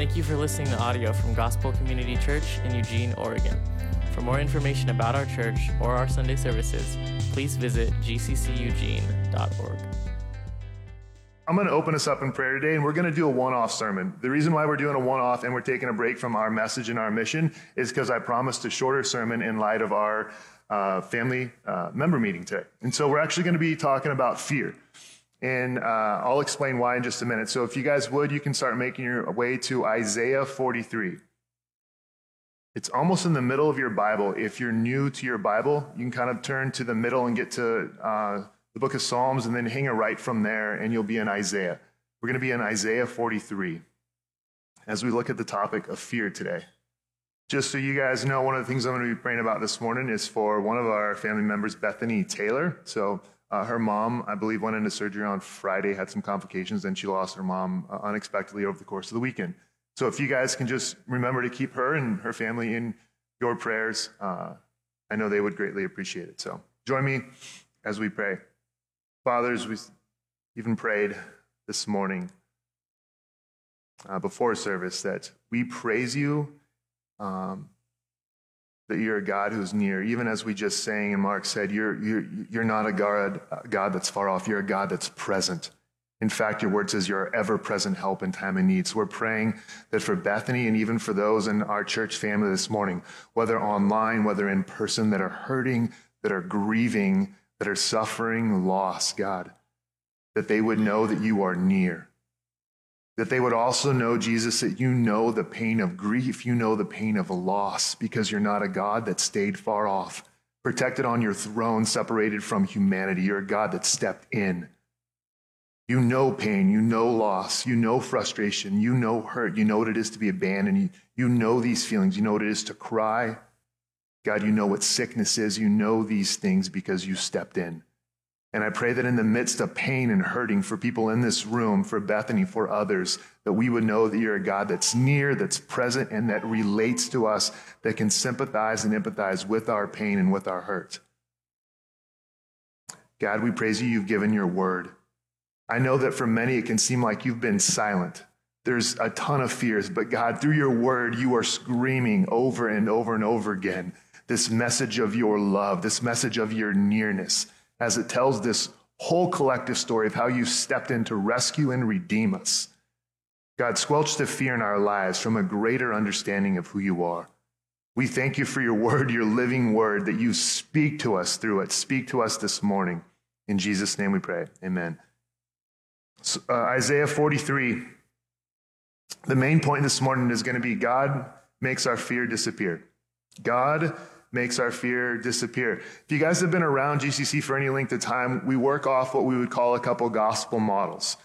Thank you for listening to audio from Gospel Community Church in Eugene, Oregon. For more information about our church or our Sunday services, please visit gcceugene.org. I'm going to open us up in prayer today, and we're going to do a one off sermon. The reason why we're doing a one off and we're taking a break from our message and our mission is because I promised a shorter sermon in light of our uh, family uh, member meeting today. And so we're actually going to be talking about fear. And uh, I'll explain why in just a minute. So if you guys would, you can start making your way to Isaiah 43. It's almost in the middle of your Bible. If you're new to your Bible, you can kind of turn to the middle and get to uh, the book of Psalms and then hang a right from there, and you'll be in Isaiah. We're going to be in Isaiah 43 as we look at the topic of fear today. Just so you guys know, one of the things I'm going to be praying about this morning is for one of our family members, Bethany Taylor. So uh, her mom, I believe, went into surgery on Friday, had some complications, and she lost her mom uh, unexpectedly over the course of the weekend. So if you guys can just remember to keep her and her family in your prayers, uh, I know they would greatly appreciate it. So join me as we pray. Fathers, we even prayed this morning uh, before service that we praise you um, that you're a God who's near. Even as we just sang and Mark said, you're, you're, you're not a God, a God that's far off. You're a God that's present. In fact, your word says you're ever present help in time of need. So we're praying that for Bethany and even for those in our church family this morning, whether online, whether in person, that are hurting, that are grieving, that are suffering loss, God, that they would know that you are near. That they would also know, Jesus, that you know the pain of grief, you know the pain of a loss, because you're not a God that stayed far off, protected on your throne, separated from humanity. You're a God that stepped in you know pain, you know loss, you know frustration, you know hurt, you know what it is to be abandoned, you, you know these feelings, you know what it is to cry. God, you know what sickness is, you know these things because you stepped in. And I pray that in the midst of pain and hurting for people in this room, for Bethany, for others, that we would know that you're a God that's near, that's present, and that relates to us, that can sympathize and empathize with our pain and with our hurt. God, we praise you, you've given your word. I know that for many it can seem like you've been silent. There's a ton of fears, but God, through your word, you are screaming over and over and over again this message of your love, this message of your nearness, as it tells this whole collective story of how you stepped in to rescue and redeem us. God, squelch the fear in our lives from a greater understanding of who you are. We thank you for your word, your living word, that you speak to us through it. Speak to us this morning. In Jesus' name we pray. Amen uh, Isaiah 43. The main point this morning is going to be God makes our fear disappear. God makes our fear disappear. If you guys have been around GCC for any length of time, we work off what we would call a couple gospel models.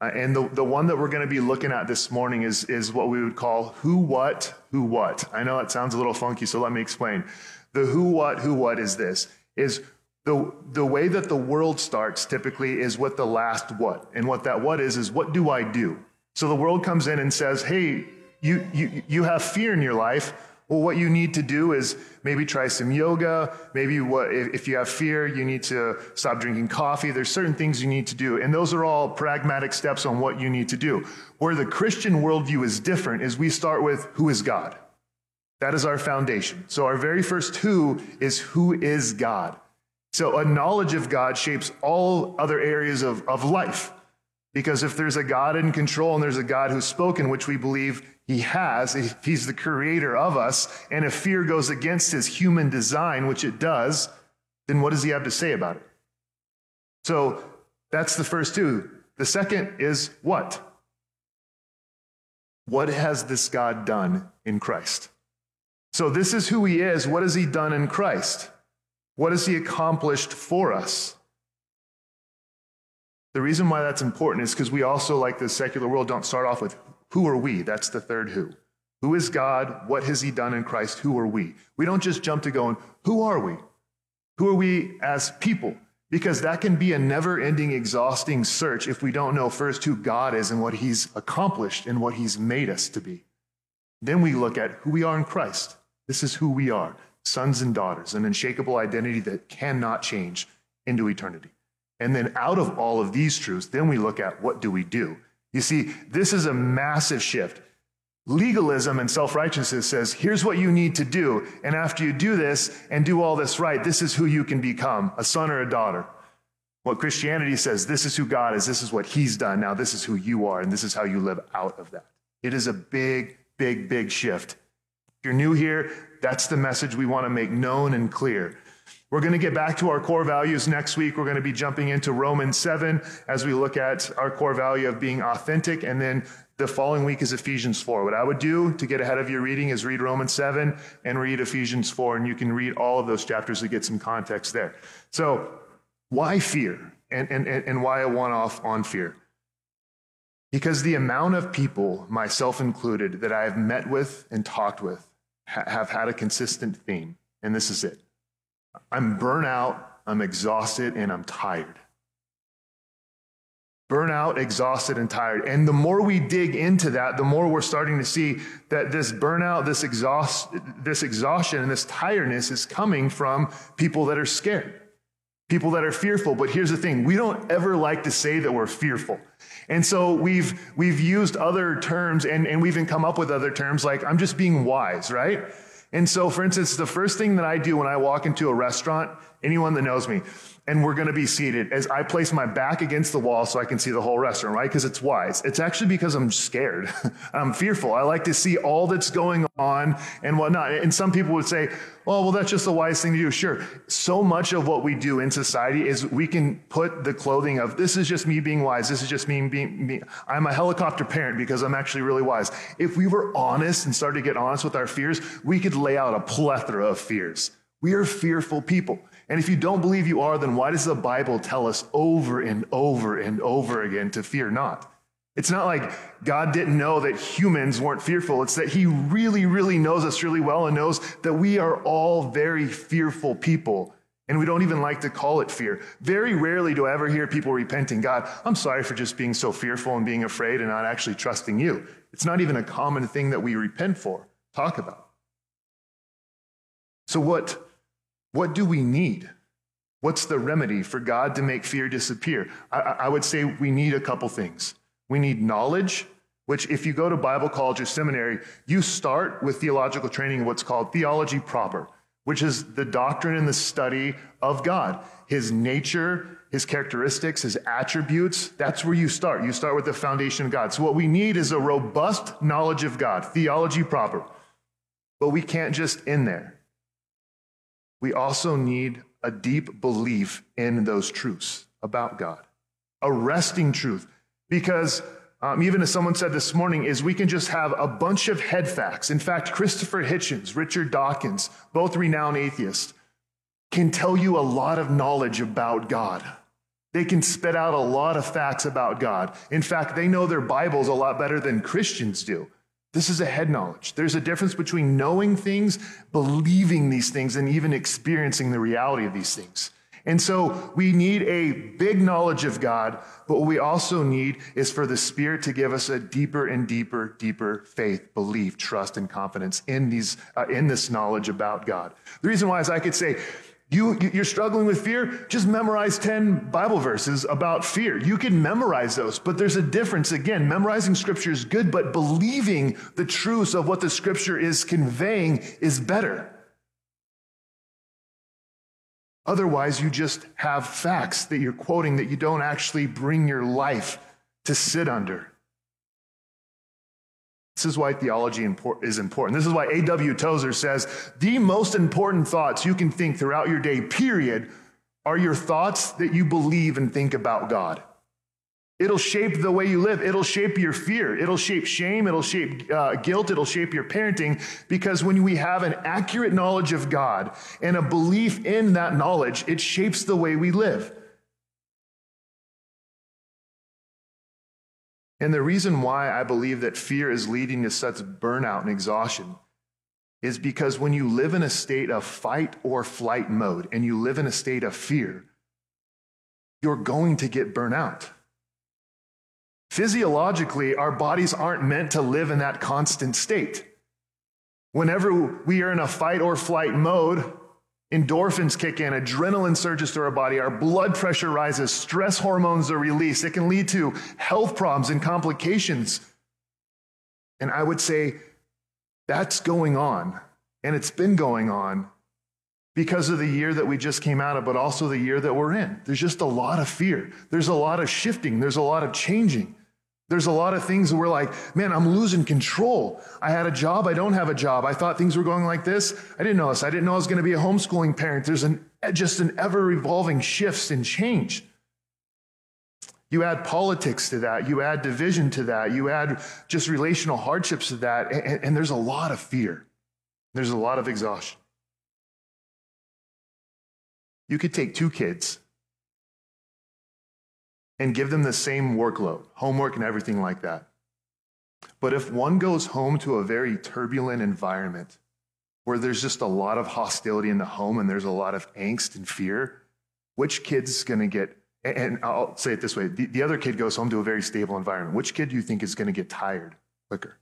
Uh, and the, the one that we're going to be looking at this morning is, is what we would call who, what, who, what. I know it sounds a little funky, so let me explain. The who, what, who, what is this? Is the, the way that the world starts typically is with the last what. And what that what is, is what do I do? So the world comes in and says, hey, you, you, you have fear in your life. Well, what you need to do is maybe try some yoga. Maybe what, if you have fear, you need to stop drinking coffee. There's certain things you need to do. And those are all pragmatic steps on what you need to do. Where the Christian worldview is different is we start with who is God? That is our foundation. So our very first who is who is God? So a knowledge of God shapes all other areas of, of life. Because if there's a God in control and there's a God who's spoken, which we believe he has, if he's the creator of us, and if fear goes against his human design, which it does, then what does he have to say about it? So that's the first two. The second is what? What has this God done in Christ? So this is who he is. What has he done in Christ? What has he accomplished for us? The reason why that's important is because we also, like the secular world, don't start off with who are we? That's the third who. Who is God? What has he done in Christ? Who are we? We don't just jump to going, who are we? Who are we as people? Because that can be a never ending, exhausting search if we don't know first who God is and what he's accomplished and what he's made us to be. Then we look at who we are in Christ. This is who we are sons and daughters, an unshakable identity that cannot change into eternity. And then out of all of these truths, then we look at what do we do? You see, this is a massive shift. Legalism and self righteousness says, here's what you need to do. And after you do this and do all this right, this is who you can become a son or a daughter. What Christianity says, this is who God is, this is what He's done. Now, this is who you are, and this is how you live out of that. It is a big, big, big shift. If you're new here, that's the message we want to make known and clear. We're going to get back to our core values next week. We're going to be jumping into Romans 7 as we look at our core value of being authentic. And then the following week is Ephesians 4. What I would do to get ahead of your reading is read Romans 7 and read Ephesians 4. And you can read all of those chapters to get some context there. So, why fear? And, and, and why a one off on fear? Because the amount of people, myself included, that I have met with and talked with ha- have had a consistent theme. And this is it I'm burnout, I'm exhausted, and I'm tired. Burnout, exhausted, and tired. And the more we dig into that, the more we're starting to see that this burnout, this, exhaust, this exhaustion, and this tiredness is coming from people that are scared, people that are fearful. But here's the thing we don't ever like to say that we're fearful. And so we've, we've used other terms and, and we've even come up with other terms like, I'm just being wise, right? And so, for instance, the first thing that I do when I walk into a restaurant, anyone that knows me, and we're going to be seated as I place my back against the wall so I can see the whole restaurant, right? Because it's wise. It's actually because I'm scared. I'm fearful. I like to see all that's going on and whatnot. And some people would say, oh, well, that's just the wise thing to do. Sure. So much of what we do in society is we can put the clothing of this is just me being wise. This is just me being me. I'm a helicopter parent because I'm actually really wise. If we were honest and started to get honest with our fears, we could lay out a plethora of fears. We are fearful people. And if you don't believe you are, then why does the Bible tell us over and over and over again to fear not? It's not like God didn't know that humans weren't fearful. It's that He really, really knows us really well and knows that we are all very fearful people. And we don't even like to call it fear. Very rarely do I ever hear people repenting God, I'm sorry for just being so fearful and being afraid and not actually trusting you. It's not even a common thing that we repent for, talk about. So, what what do we need? What's the remedy for God to make fear disappear? I, I, would say we need a couple things. We need knowledge, which, if you go to Bible college or seminary, you start with theological training what's called theology proper, which is the doctrine and the study of God, his nature, his characteristics, his attributes. That's where you start. You start with the foundation of God. So, what we need is a robust knowledge of God, theology proper. But we can't just end there we also need a deep belief in those truths about God, a resting truth. Because um, even as someone said this morning, is we can just have a bunch of head facts. In fact, Christopher Hitchens, Richard Dawkins, both renowned atheists, can tell you a lot of knowledge about God. They can spit out a lot of facts about God. In fact, they know their Bibles a lot better than Christians do. This is a head knowledge. There's a difference between knowing things, believing these things, and even experiencing the reality of these things. And so we need a big knowledge of God, but what we also need is for the Spirit to give us a deeper and deeper, deeper faith, belief, trust, and confidence in these, uh, in this knowledge about God. The reason why is I could say, you, you're struggling with fear? Just memorize 10 Bible verses about fear. You can memorize those, but there's a difference. Again, memorizing scripture is good, but believing the truths of what the scripture is conveying is better. Otherwise, you just have facts that you're quoting that you don't actually bring your life to sit under. This is why theology is important. This is why A.W. Tozer says the most important thoughts you can think throughout your day, period, are your thoughts that you believe and think about God. It'll shape the way you live. It'll shape your fear. It'll shape shame. It'll shape uh, guilt. It'll shape your parenting. Because when we have an accurate knowledge of God and a belief in that knowledge, it shapes the way we live. And the reason why I believe that fear is leading to such burnout and exhaustion is because when you live in a state of fight or flight mode and you live in a state of fear, you're going to get burnout. Physiologically, our bodies aren't meant to live in that constant state. Whenever we are in a fight or flight mode, Endorphins kick in, adrenaline surges through our body, our blood pressure rises, stress hormones are released. It can lead to health problems and complications. And I would say that's going on, and it's been going on because of the year that we just came out of, but also the year that we're in. There's just a lot of fear. There's a lot of shifting. There's a lot of changing. There's a lot of things that we're like, man, I'm losing control. I had a job. I don't have a job. I thought things were going like this. I didn't know this. I didn't know I was going to be a homeschooling parent. There's an, just an ever evolving shifts and change. You add politics to that. You add division to that. You add just relational hardships to that. And, and there's a lot of fear. There's a lot of exhaustion. You could take two kids and give them the same workload, homework and everything like that. But if one goes home to a very turbulent environment where there's just a lot of hostility in the home and there's a lot of angst and fear, which kid's going to get, and I'll say it this way the, the, other kid goes home to a very stable environment. Which kid do you think is going to get tired quicker?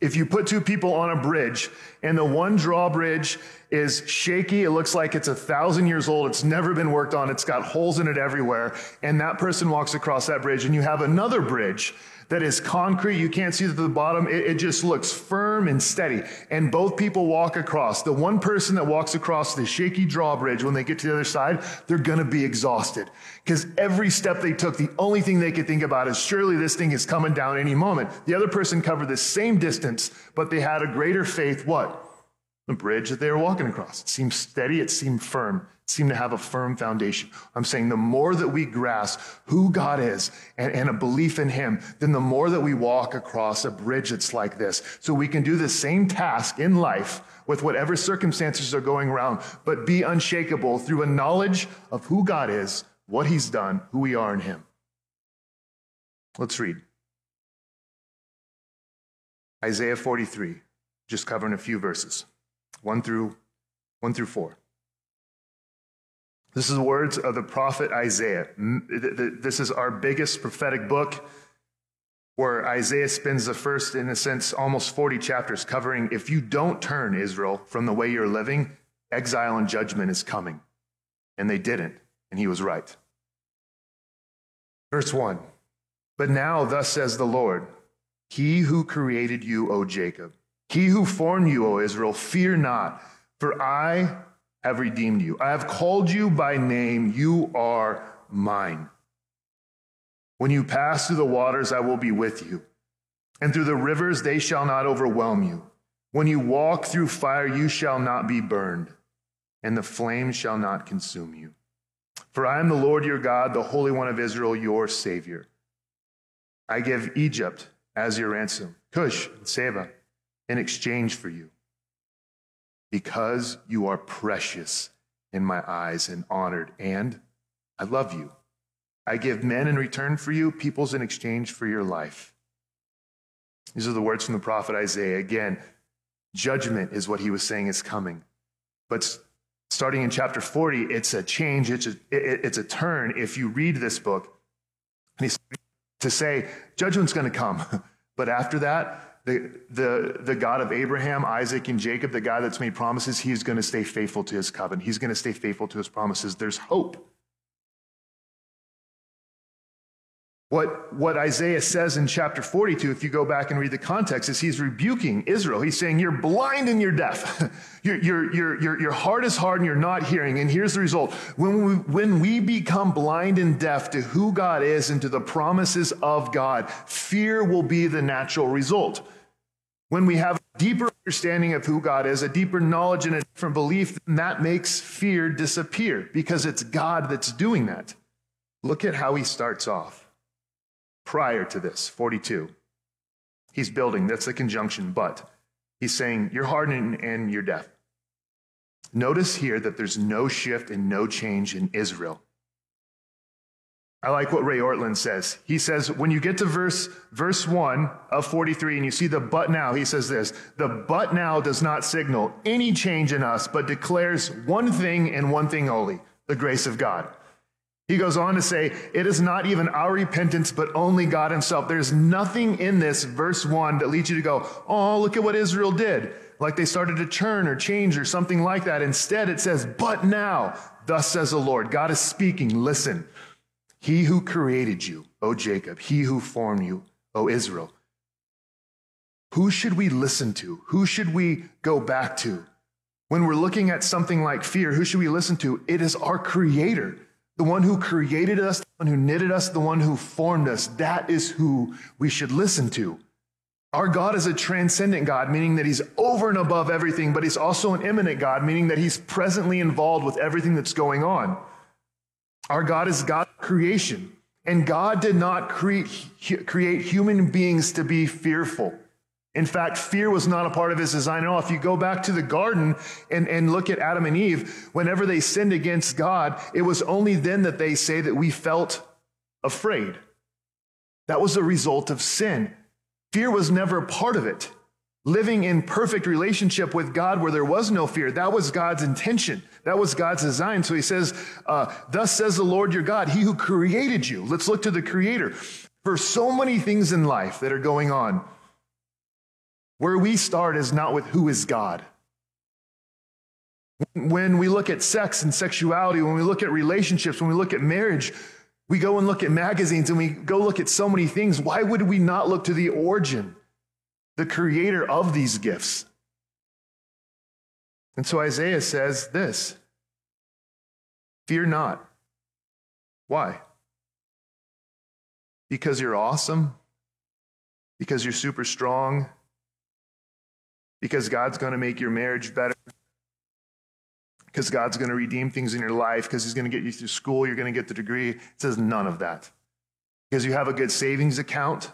If you put two people on a bridge and the one drawbridge is shaky, it looks like it's a thousand years old, it's never been worked on, it's got holes in it everywhere, and that person walks across that bridge, and you have another bridge that is concrete. You can't see to the bottom. It, it, just looks firm and steady. And both people walk across. The one person that walks across the shaky drawbridge, when they get to the other side, they're going to be exhausted. Because every step they took, the only thing they could think about is surely this thing is coming down any moment. The other person covered the same distance, but they had a greater faith. What? The bridge that they were walking across. It seemed steady. It seemed firm seem to have a firm foundation. I'm saying the more that we grasp who God is and, and, a belief in Him, then the more that we walk across a bridge that's like this. So we can do the same task in life with whatever circumstances are going around, but be unshakable through a knowledge of who God is, what He's done, who we are in Him. Let's read. Isaiah 43, just covering a few verses, 1 through 1 through 4. This is the words of the prophet Isaiah. This is our biggest prophetic book where Isaiah spends the first, in a sense, almost 40 chapters covering if you don't turn Israel from the way you're living, exile and judgment is coming. And they didn't, and he was right. Verse 1 But now, thus says the Lord, He who created you, O Jacob, He who formed you, O Israel, fear not, for I have redeemed you. I have called you by name. You are mine. When you pass through the waters, I will be with you. And through the rivers, they shall not overwhelm you. When you walk through fire, you shall not be burned, and the flame shall not consume you. For I am the Lord your God, the Holy One of Israel, your Savior. I give Egypt as your ransom, Cush and Seba, in exchange for you because you are precious in my eyes and honored, and I love you. I give men in return for you, peoples in exchange for your life. These are the words from the prophet Isaiah. Again, judgment is what he was saying is coming. But starting in chapter 40, it's a change, it's a, it's a turn. If you read this book, to say, judgment's going to come. But after that, the, the, the God of Abraham, Isaac, and Jacob, the God that's made promises, he's going to stay faithful to his covenant. He's going to stay faithful to his promises. There's hope. What, what Isaiah says in chapter 42, if you go back and read the context, is he's rebuking Israel. He's saying, You're blind and you're deaf. your, your, your, your, your heart is hard and you're not hearing. And here's the result when we, when we become blind and deaf to who God is and to the promises of God, fear will be the natural result. When we have a deeper understanding of who God is, a deeper knowledge and a different belief, that makes fear disappear because it's God that's doing that. Look at how he starts off prior to this, 42. He's building, that's the conjunction, but he's saying, You're hardened and you're deaf. Notice here that there's no shift and no change in Israel. I like what Ray Ortlund says. He says, when you get to verse, verse 1 of 43 and you see the but now, he says this the but now does not signal any change in us, but declares one thing and one thing only the grace of God. He goes on to say, It is not even our repentance, but only God Himself. There's nothing in this, verse 1, that leads you to go, Oh, look at what Israel did. Like they started to churn or change or something like that. Instead, it says, But now, thus says the Lord. God is speaking. Listen. He who created you, O Jacob, he who formed you, O Israel. Who should we listen to? Who should we go back to? When we're looking at something like fear, who should we listen to? It is our Creator, the one who created us, the one who knitted us, the one who formed us. That is who we should listen to. Our God is a transcendent God, meaning that He's over and above everything, but He's also an immanent God, meaning that He's presently involved with everything that's going on. Our God is God creation, and God did not create, create human beings to be fearful. In fact, fear was not a part of his design at all. If you go back to the garden and, and look at Adam and Eve, whenever they sinned against God, it was only then that they say that we felt afraid. That was a result of sin. Fear was never a part of it. Living in perfect relationship with God where there was no fear, that was God's intention. That was God's design. So he says, uh, Thus says the Lord your God, he who created you. Let's look to the Creator. For so many things in life that are going on, where we start is not with who is God. When we look at sex and sexuality, when we look at relationships, when we look at marriage, we go and look at magazines and we go look at so many things. Why would we not look to the origin, the creator of these gifts? And so Isaiah says this Fear not. Why? Because you're awesome? Because you're super strong? Because God's going to make your marriage better, because God's going to redeem things in your life, because He's going to get you through school, you're going to get the degree. It says none of that. Because you have a good savings account.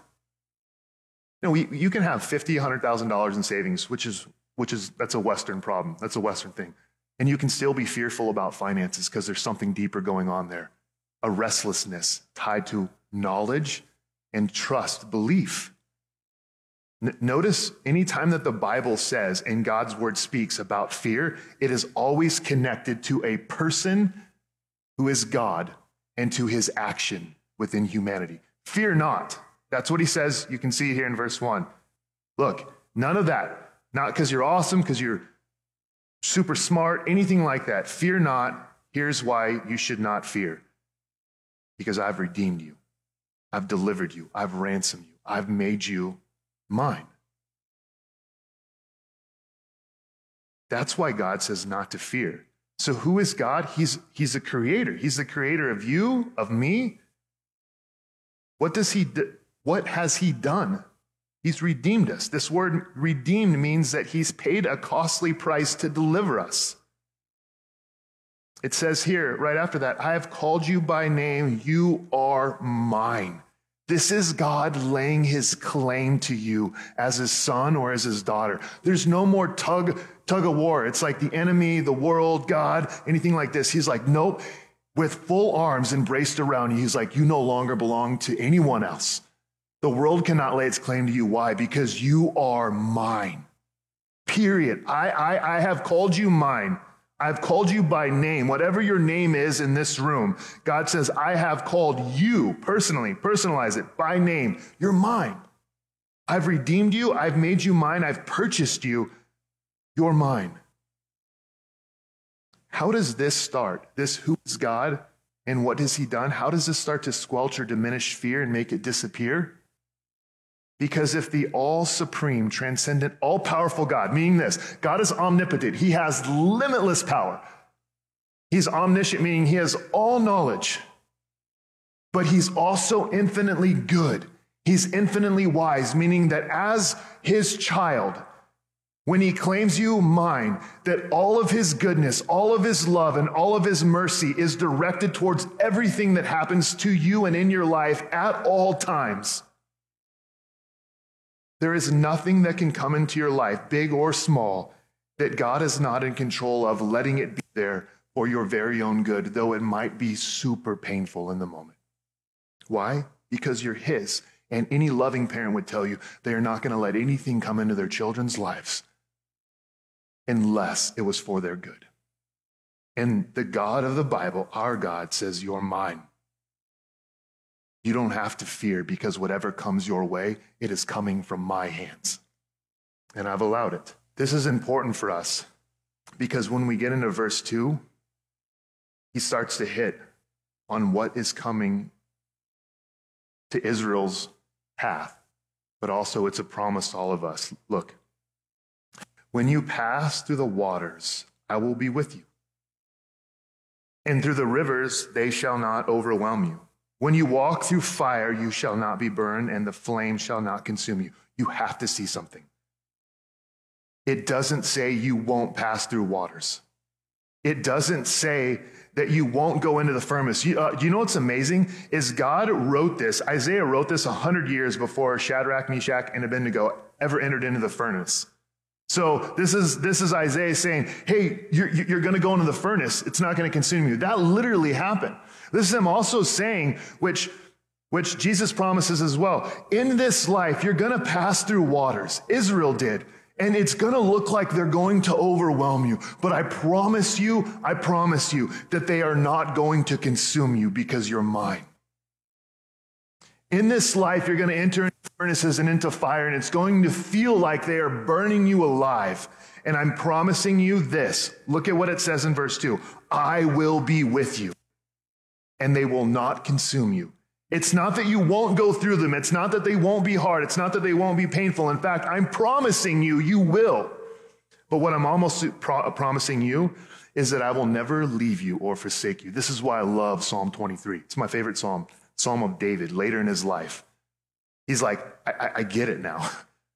You know, we, you can have $50, $100,000 in savings, which is, which is, that's a Western problem. That's a Western thing. And you can still be fearful about finances because there's something deeper going on there. A restlessness tied to knowledge and trust, belief. Notice anytime that the Bible says and God's word speaks about fear, it is always connected to a person who is God and to his action within humanity. Fear not. That's what he says. You can see here in verse one. Look, none of that. Not because you're awesome, because you're super smart, anything like that. Fear not. Here's why you should not fear because I've redeemed you, I've delivered you, I've ransomed you, I've made you mine. That's why God says not to fear. So, who is God? He's, he's a creator. He's the creator of you, of me. What does he do? What has he done? He's redeemed us. This word redeemed means that he's paid a costly price to deliver us. It says here, right after that, I have called you by name. You are mine. This is God laying his claim to you as his son or as his daughter. There's no more tug, tug of war. It's like the enemy, the world, God, anything like this. He's like, nope, with full arms embraced around you. He's like, you no longer belong to anyone else. The world cannot lay its claim to you. Why? Because you are mine. Period. I, I, I have called you mine. I've called you by name. Whatever your name is in this room, God says, I have called you personally, personalize it by name. You're mine. I've redeemed you. I've made you mine. I've purchased you. You're mine. How does this start? This who is God and what has he done? How does this start to squelch or diminish fear and make it disappear? Because if the all supreme, transcendent, all powerful God, meaning this, God is omnipotent, He has limitless power. He's omniscient, meaning He has all knowledge, but He's also infinitely good. He's infinitely wise, meaning that as His child, when He claims you mine, that all of His goodness, all of His love, and all of His mercy is directed towards everything that happens to you and in your life at all times. There is nothing that can come into your life, big or small, that God is not in control of, letting it be there for your very own good, though it might be super painful in the moment. Why? Because you're His. And any loving parent would tell you they are not going to let anything come into their children's lives unless it was for their good. And the God of the Bible, our God, says, You're mine. You don't have to fear because whatever comes your way, it is coming from my hands. And I've allowed it. This is important for us because when we get into verse 2, he starts to hit on what is coming to Israel's path. but also it's a promise to all of us. Look, when you pass through the waters, I will be with you. And through the rivers, they shall not overwhelm you. When you walk through fire, you shall not be burned, and the flame shall not consume you. You have to see something. It doesn't say you won't pass through waters. It doesn't say that you won't go into the furnace. You, uh, you know what's amazing? Is God wrote this, Isaiah wrote this 100 years before Shadrach, Meshach, and Abednego ever entered into the furnace. So this is, this is Isaiah saying, hey, you're, you're going to go into the furnace. It's not going to consume you. That literally happened. This is him also saying, which, which Jesus promises as well. In this life, you're going to pass through waters. Israel did. And it's going to look like they're going to overwhelm you. But I promise you, I promise you that they are not going to consume you because you're mine. In this life, you're going to enter into furnaces and into fire, and it's going to feel like they are burning you alive. And I'm promising you this. Look at what it says in verse 2 I will be with you, and they will not consume you. It's not that you won't go through them. It's not that they won't be hard. It's not that they won't be painful. In fact, I'm promising you, you will. But what I'm almost pro- promising you is that I will never leave you or forsake you. This is why I love Psalm 23. It's my favorite psalm, Psalm of David, later in his life. He's like, I, I get it now.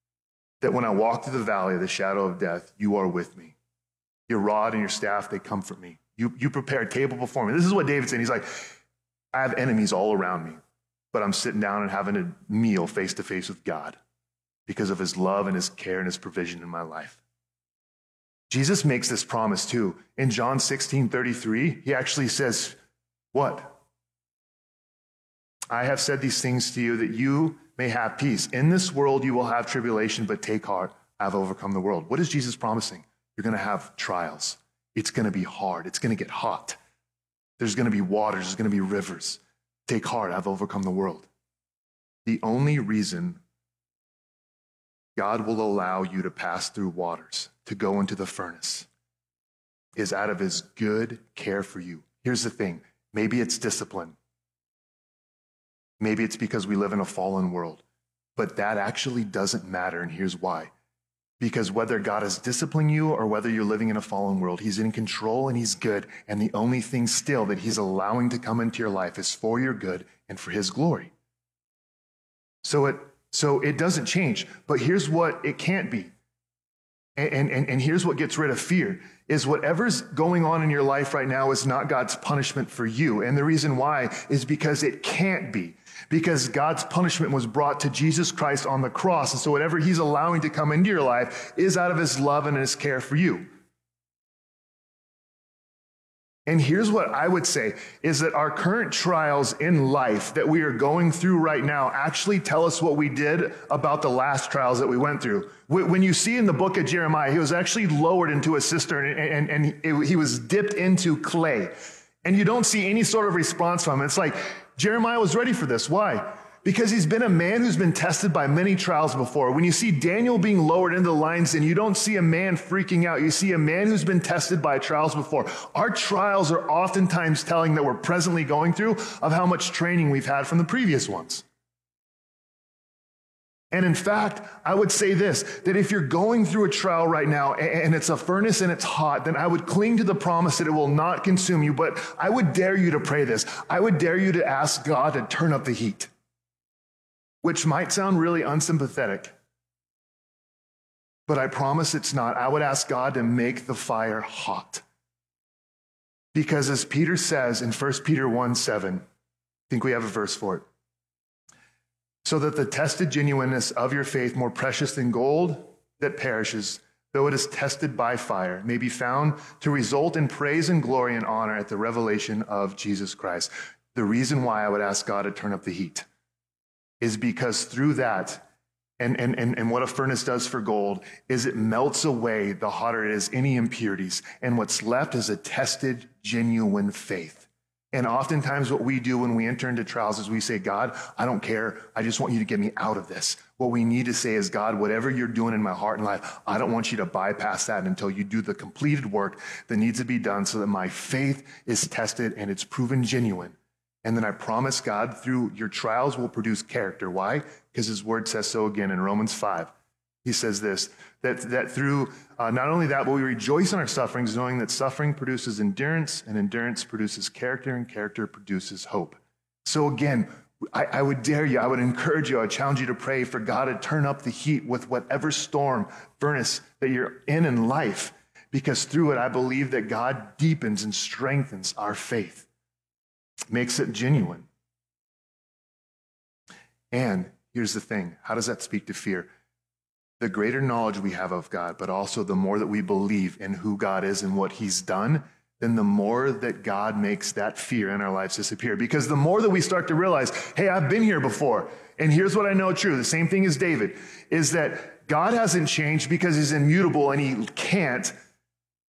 that when I walk through the valley of the shadow of death, you are with me. Your rod and your staff, they comfort me. You, you prepare a table before me. This is what David's saying. He's like, I have enemies all around me, but I'm sitting down and having a meal face to face with God because of his love and his care and his provision in my life. Jesus makes this promise too. In John 16 33, he actually says, What? I have said these things to you that you may have peace. In this world you will have tribulation, but take heart, I've overcome the world. What is Jesus promising? You're going to have trials. It's going to be hard. It's going to get hot. There's going to be waters, there's going to be rivers. Take heart, I've overcome the world. The only reason God will allow you to pass through waters, to go into the furnace, is out of his good care for you. Here's the thing maybe it's discipline. Maybe it's because we live in a fallen world, but that actually doesn't matter. And here's why because whether God is disciplining you or whether you're living in a fallen world, He's in control and He's good. And the only thing still that He's allowing to come into your life is for your good and for His glory. So it, so it doesn't change. But here's what it can't be. And, and, and here's what gets rid of fear is whatever's going on in your life right now is not God's punishment for you. And the reason why is because it can't be because God's punishment was brought to Jesus Christ on the cross. And so whatever he's allowing to come into your life is out of his love and his care for you. And here's what I would say is that our current trials in life that we are going through right now actually tell us what we did about the last trials that we went through. When you see in the book of Jeremiah, he was actually lowered into a cistern and, and, and he was dipped into clay. And you don't see any sort of response from him. It's like Jeremiah was ready for this. Why? Because he's been a man who's been tested by many trials before. When you see Daniel being lowered into the lion's den, you don't see a man freaking out. You see a man who's been tested by trials before. Our trials are oftentimes telling that we're presently going through of how much training we've had from the previous ones. And in fact, I would say this that if you're going through a trial right now and it's a furnace and it's hot, then I would cling to the promise that it will not consume you. But I would dare you to pray this. I would dare you to ask God to turn up the heat, which might sound really unsympathetic. But I promise it's not. I would ask God to make the fire hot. Because as Peter says in 1 Peter 1 7, I think we have a verse for it so that the tested genuineness of your faith, more precious than gold that perishes, though it is tested by fire, may be found to result in praise and glory and honor at the revelation of Jesus Christ. The reason why I would ask God to turn up the heat is because through that, and, and, and, and what a furnace does for gold is it melts away the hotter it is, any impurities. And what's left is a tested, genuine faith. And oftentimes, what we do when we enter into trials is we say, God, I don't care. I just want you to get me out of this. What we need to say is, God, whatever you're doing in my heart and life, I don't want you to bypass that until you do the completed work that needs to be done so that my faith is tested and it's proven genuine. And then I promise God through your trials will produce character. Why? Because his word says so again in Romans 5. He says this that, that through uh, not only that, but we rejoice in our sufferings, knowing that suffering produces endurance, and endurance produces character, and character produces hope. So again, I, I would dare you, I would encourage you, I would challenge you to pray for God to turn up the heat with whatever storm, furnace that you're in in life, because through it, I believe that God deepens and strengthens our faith, makes it genuine. And here's the thing how does that speak to fear? The greater knowledge we have of God, but also the more that we believe in who God is and what He's done, then the more that God makes that fear in our lives disappear. Because the more that we start to realize, hey, I've been here before, and here's what I know true the same thing as David is that God hasn't changed because He's immutable and He can't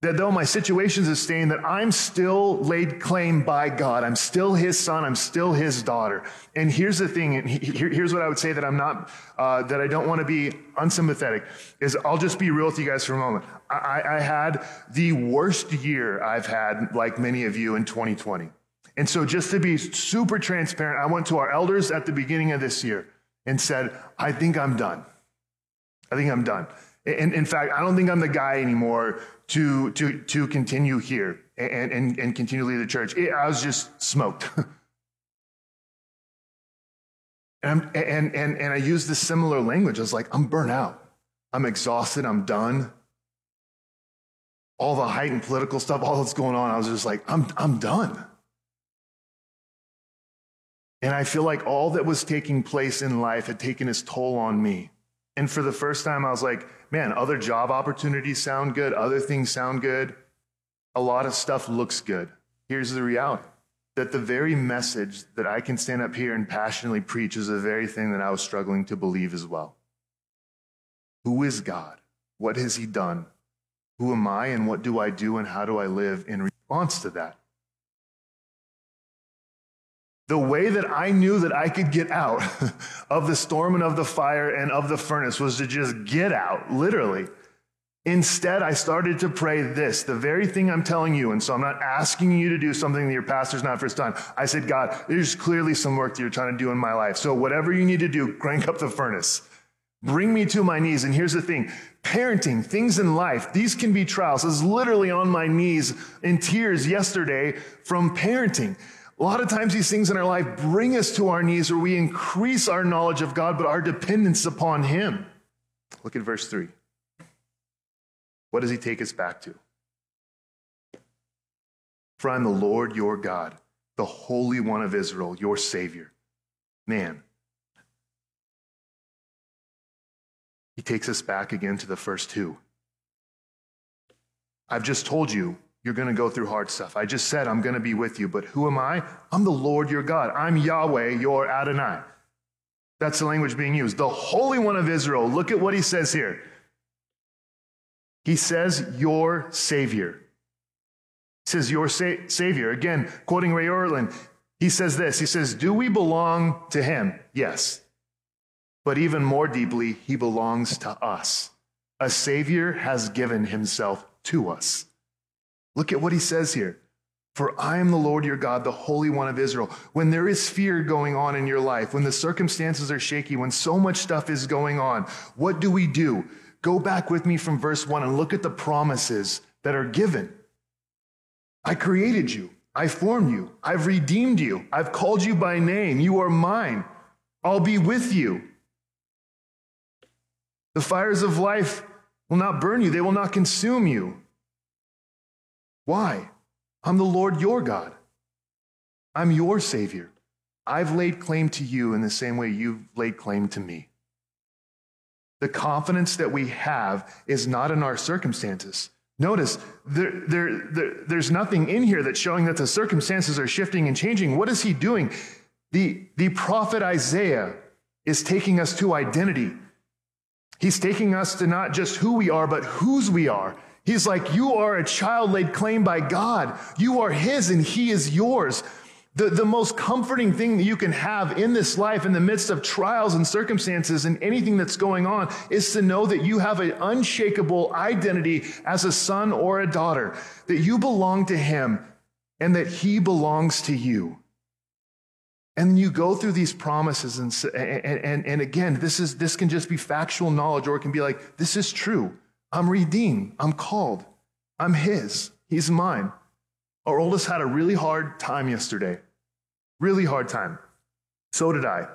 that though my situations are staying, that I'm still laid claim by God. I'm still his son. I'm still his daughter. And here's the thing, and here's what I would say that I'm not, uh, that I don't want to be unsympathetic, is I'll just be real with you guys for a moment. I, I had the worst year I've had, like many of you, in 2020. And so just to be super transparent, I went to our elders at the beginning of this year and said, I think I'm done. I think I'm done. In, in fact, I don't think I'm the guy anymore to, to, to continue here and, and, and continue to lead the church. It, I was just smoked. and, and, and, and I used this similar language. I was like, I'm burnt out. I'm exhausted. I'm done. All the heightened political stuff, all that's going on, I was just like, I'm, I'm done. And I feel like all that was taking place in life had taken its toll on me. And for the first time, I was like, man, other job opportunities sound good, other things sound good. A lot of stuff looks good. Here's the reality that the very message that I can stand up here and passionately preach is the very thing that I was struggling to believe as well. Who is God? What has He done? Who am I and what do I do and how do I live in response to that? The way that I knew that I could get out of the storm and of the fire and of the furnace was to just get out, literally. Instead, I started to pray this, the very thing I'm telling you. And so I'm not asking you to do something that your pastor's not first done. I said, God, there's clearly some work that you're trying to do in my life. So whatever you need to do, crank up the furnace. Bring me to my knees. And here's the thing parenting, things in life, these can be trials. I was literally on my knees in tears yesterday from parenting. A lot of times, these things in our life bring us to our knees where we increase our knowledge of God, but our dependence upon Him. Look at verse 3. What does He take us back to? For I am the Lord your God, the Holy One of Israel, your Savior. Man. He takes us back again to the first two. I've just told you you're going to go through hard stuff. I just said I'm going to be with you, but who am I? I'm the Lord your God. I'm Yahweh, your Adonai. That's the language being used. The Holy One of Israel. Look at what he says here. He says, Your Savior. He says, Your sa- Savior. Again, quoting Ray Ortlund, he says this He says, Do we belong to him? Yes. But even more deeply, he belongs to us. A Savior has given himself to us. Look at what he says here. For I am the Lord your God, the Holy One of Israel. When there is fear going on in your life, when the circumstances are shaky, when so much stuff is going on, what do we do? Go back with me from verse 1 and look at the promises that are given. I created you. I formed you. I've redeemed you. I've called you by name. You are mine. I'll be with you. The fires of life will not burn you, they will not consume you. Why? I'm the Lord your God. I'm your Savior. I've laid claim to you in the same way you've laid claim to me. The confidence that we have is not in our circumstances. Notice, there, there, there, there's nothing in here that's showing that the circumstances are shifting and changing. What is he doing? The, the prophet Isaiah is taking us to identity. He's taking us to not just who we are, but whose we are. He's like, You are a child laid claim by God. You are His and He is yours. The, the most comforting thing that you can have in this life, in the midst of trials and circumstances and anything that's going on, is to know that you have an unshakable identity as a son or a daughter, that you belong to Him and that He belongs to you. And you go through these promises, and, and, and, and again, this, is, this can just be factual knowledge, or it can be like, this is true. I'm redeemed. I'm called. I'm His. He's mine. Our oldest had a really hard time yesterday. Really hard time. So did I.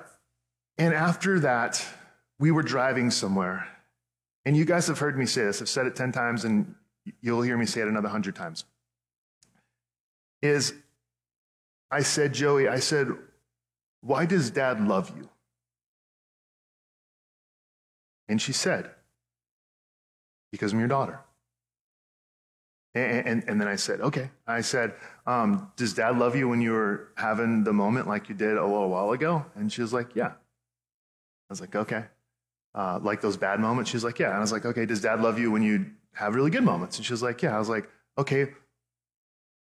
And after that, we were driving somewhere. And you guys have heard me say this. I've said it 10 times, and you'll hear me say it another 100 times. Is I said, Joey, I said, why does dad love you? And she said, Because I'm your daughter. And, and, and then I said, Okay. I said, um, Does dad love you when you were having the moment like you did a little while ago? And she was like, Yeah. I was like, Okay. Uh, like those bad moments? She was like, Yeah. And I was like, Okay, does dad love you when you have really good moments? And she was like, Yeah. I was like, Okay,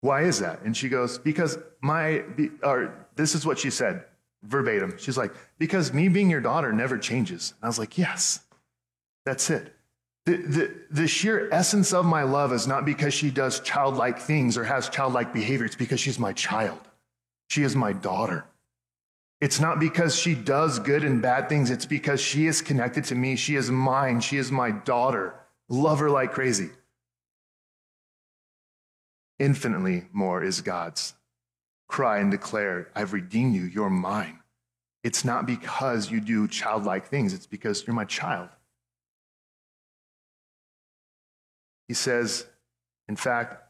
why is that? And she goes, Because my, or this is what she said verbatim. She's like, Because me being your daughter never changes. And I was like, Yes, that's it. The, the, the sheer essence of my love is not because she does childlike things or has childlike behavior. It's because she's my child. She is my daughter. It's not because she does good and bad things. It's because she is connected to me. She is mine. She is my daughter. Love her like crazy. Infinitely more is God's. Cry and declare, I've redeemed you, you're mine. It's not because you do childlike things, it's because you're my child. He says, In fact,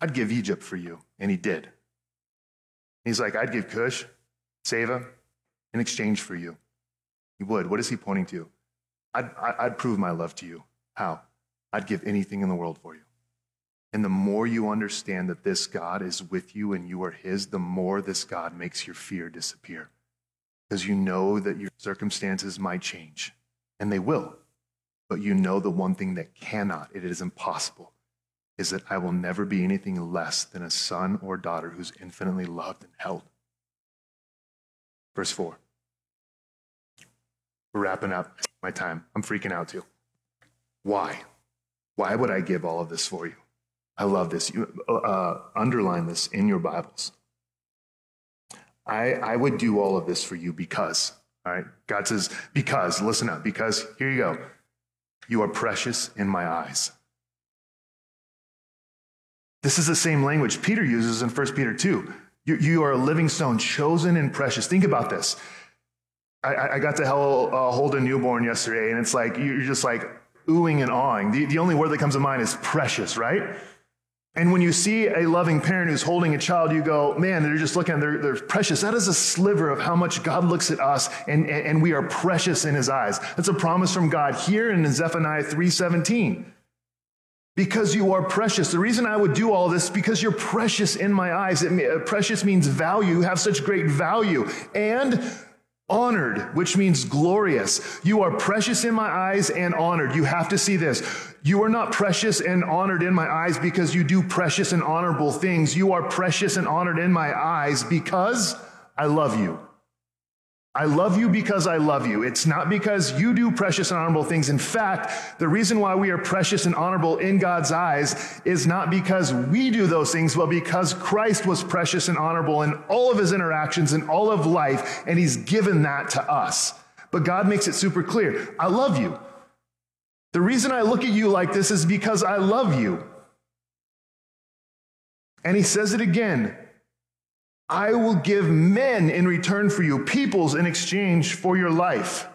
I'd give Egypt for you. And he did. He's like, I'd give Cush, Seba, in exchange for you. He would. What is he pointing to? I'd, I'd prove my love to you. How? I'd give anything in the world for you. And the more you understand that this God is with you and you are His, the more this God makes your fear disappear. Because you know that your circumstances might change, and they will. But you know the one thing that cannot, it is impossible, is that I will never be anything less than a son or daughter who's infinitely loved and held. Verse 4. We're wrapping up my time. I'm freaking out too. Why? Why would I give all of this for you? I love this. You uh, underline this in your Bibles. I, I would do all of this for you because, all right? God says, because, listen up, because here you go. You are precious in my eyes. This is the same language Peter uses in 1 Peter 2. You, you are a living stone, chosen and precious. Think about this. I, I got to hell, uh, hold a newborn yesterday, and it's like, you're just like oohing and awing. The, the only word that comes to mind is precious, right? And when you see a loving parent who's holding a child, you go, man, they're just looking, they're, they're precious. That is a sliver of how much God looks at us and, and, and we are precious in his eyes. That's a promise from God here in Zephaniah 3.17. Because you are precious. The reason I would do all this is because you're precious in my eyes. It, uh, precious means value. You have such great value. And honored, which means glorious. You are precious in my eyes and honored. You have to see this. You are not precious and honored in my eyes because you do precious and honorable things. You are precious and honored in my eyes because I love you. I love you because I love you. It's not because you do precious and honorable things. In fact, the reason why we are precious and honorable in God's eyes is not because we do those things, but because Christ was precious and honorable in all of his interactions in all of life, and he's given that to us. But God makes it super clear I love you. The reason I look at you like this is because I love you. And he says it again I will give men in return for you, peoples in exchange for your life.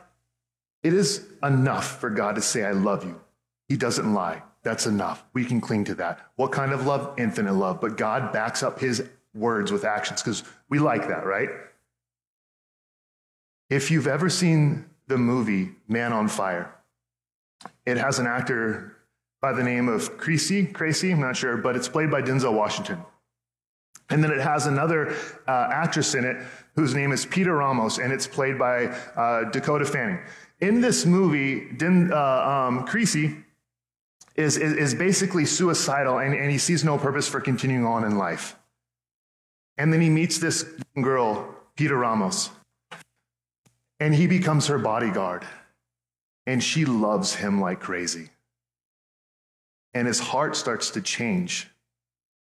It is enough for God to say, I love you. He doesn't lie. That's enough. We can cling to that. What kind of love? Infinite love. But God backs up his words with actions because we like that, right? If you've ever seen the movie Man on Fire, it has an actor by the name of Creasy, Creasy, I'm not sure, but it's played by Denzel Washington. And then it has another uh, actress in it whose name is Pita Ramos, and it's played by uh, Dakota Fanning. In this movie, Den, uh, um, Creasy is, is, is, basically suicidal, and, and he sees no purpose for continuing on in life. And then he meets this girl, Pita Ramos, and he becomes her bodyguard. And she loves him like crazy. And his heart starts to change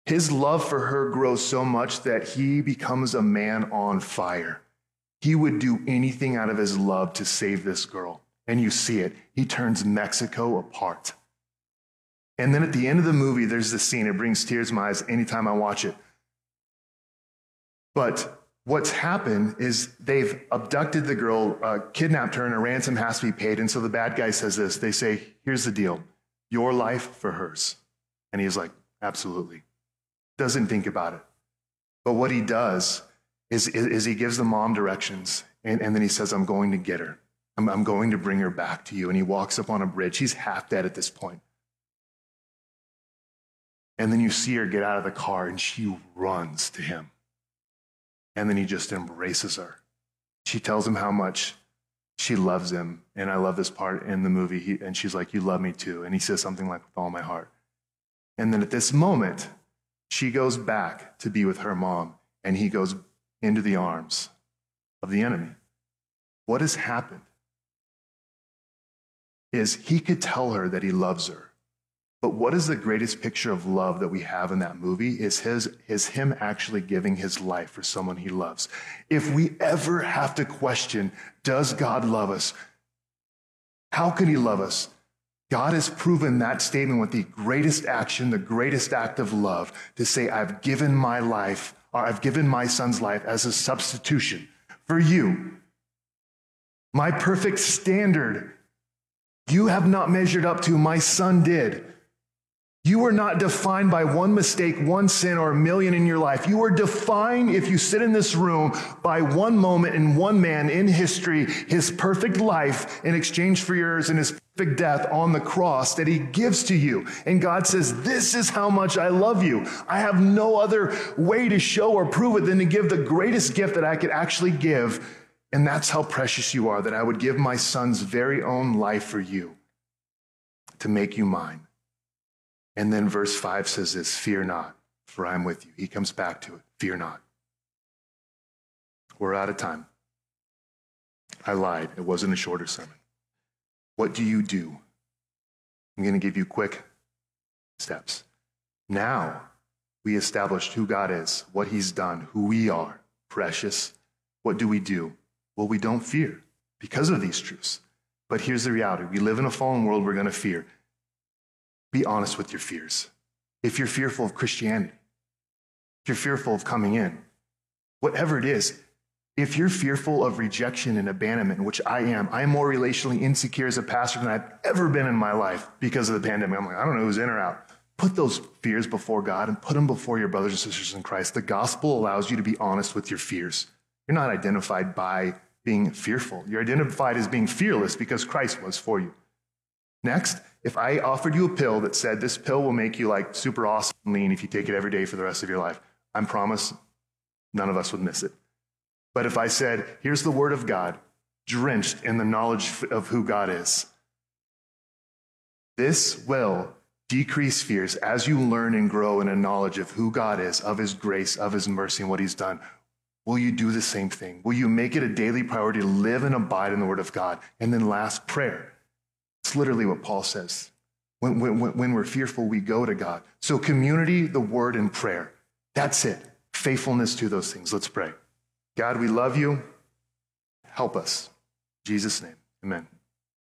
His love for her grows so much that he becomes a man on fire. He would do anything out of his love to save this girl. And you see it. He turns Mexico apart. And then at the end of the movie, there's this scene. It brings tears to my eyes anytime I watch it. But what's happened is they've abducted the girl, uh, kidnapped her, and a ransom has to be paid. And so the bad guy says this they say, Here's the deal your life for hers. And he's like, Absolutely. Doesn't think about it. But what he does is, is he gives the mom directions, and, and then he says, I'm going to get her. I'm, I'm going to bring her back to you. And he walks up on a bridge. He's half dead at this point. And then you see her get out of the car and she runs to him. And then he just embraces her. She tells him how much she loves him. And I love this part in the movie. He, and she's like, You love me too. And he says something like, With all my heart. And then at this moment, she goes back to be with her mom, and he goes into the arms of the enemy. What has happened is he could tell her that he loves her but what is the greatest picture of love that we have in that movie is his is him actually giving his life for someone he loves. If we ever have to question, does God love us? How can he love us? God has proven that statement with the greatest action, the greatest act of love to say, I've given my life, or I've given my son's life as a substitution for you. My perfect standard you have not measured up to, my son did. You are not defined by one mistake, one sin, or a million in your life. You are defined, if you sit in this room, by one moment and one man in history, his perfect life in exchange for yours and his perfect death on the cross that he gives to you. And God says, This is how much I love you. I have no other way to show or prove it than to give the greatest gift that I could actually give. And that's how precious you are, that I would give my son's very own life for you to make you mine. And then verse 5 says this Fear not, for I'm with you. He comes back to it. Fear not. We're out of time. I lied. It wasn't a shorter sermon. What do you do? I'm going to give you quick steps. Now we established who God is, what He's done, who we are, precious. What do we do? Well, we don't fear because of these truths. But here's the reality we live in a fallen world, we're going to fear. Be honest with your fears. If you're fearful of Christianity, if you're fearful of coming in, whatever it is, if you're fearful of rejection and abandonment, which I am, I am more relationally insecure as a pastor than I've ever been in my life because of the pandemic. I'm like, I don't know who's in or out. Put those fears before God and put them before your brothers and sisters in Christ. The gospel allows you to be honest with your fears. You're not identified by being fearful. You're identified as being fearless because Christ was for you. Next, if I offered you a pill that said this pill will make you like super awesome lean if you take it every day for the rest of your life, I promise none of us would miss it. But if I said, here's the word of God, drenched in the knowledge of who God is, this will decrease fears as you learn and grow in a knowledge of who God is, of his grace, of his mercy, and what he's done. Will you do the same thing? Will you make it a daily priority to live and abide in the word of God? And then last, prayer. It's literally what Paul says. When, when, when we're fearful, we go to God. So, community, the word, and prayer. That's it. Faithfulness to those things. Let's pray. God, we love you. Help us. In Jesus' name, amen.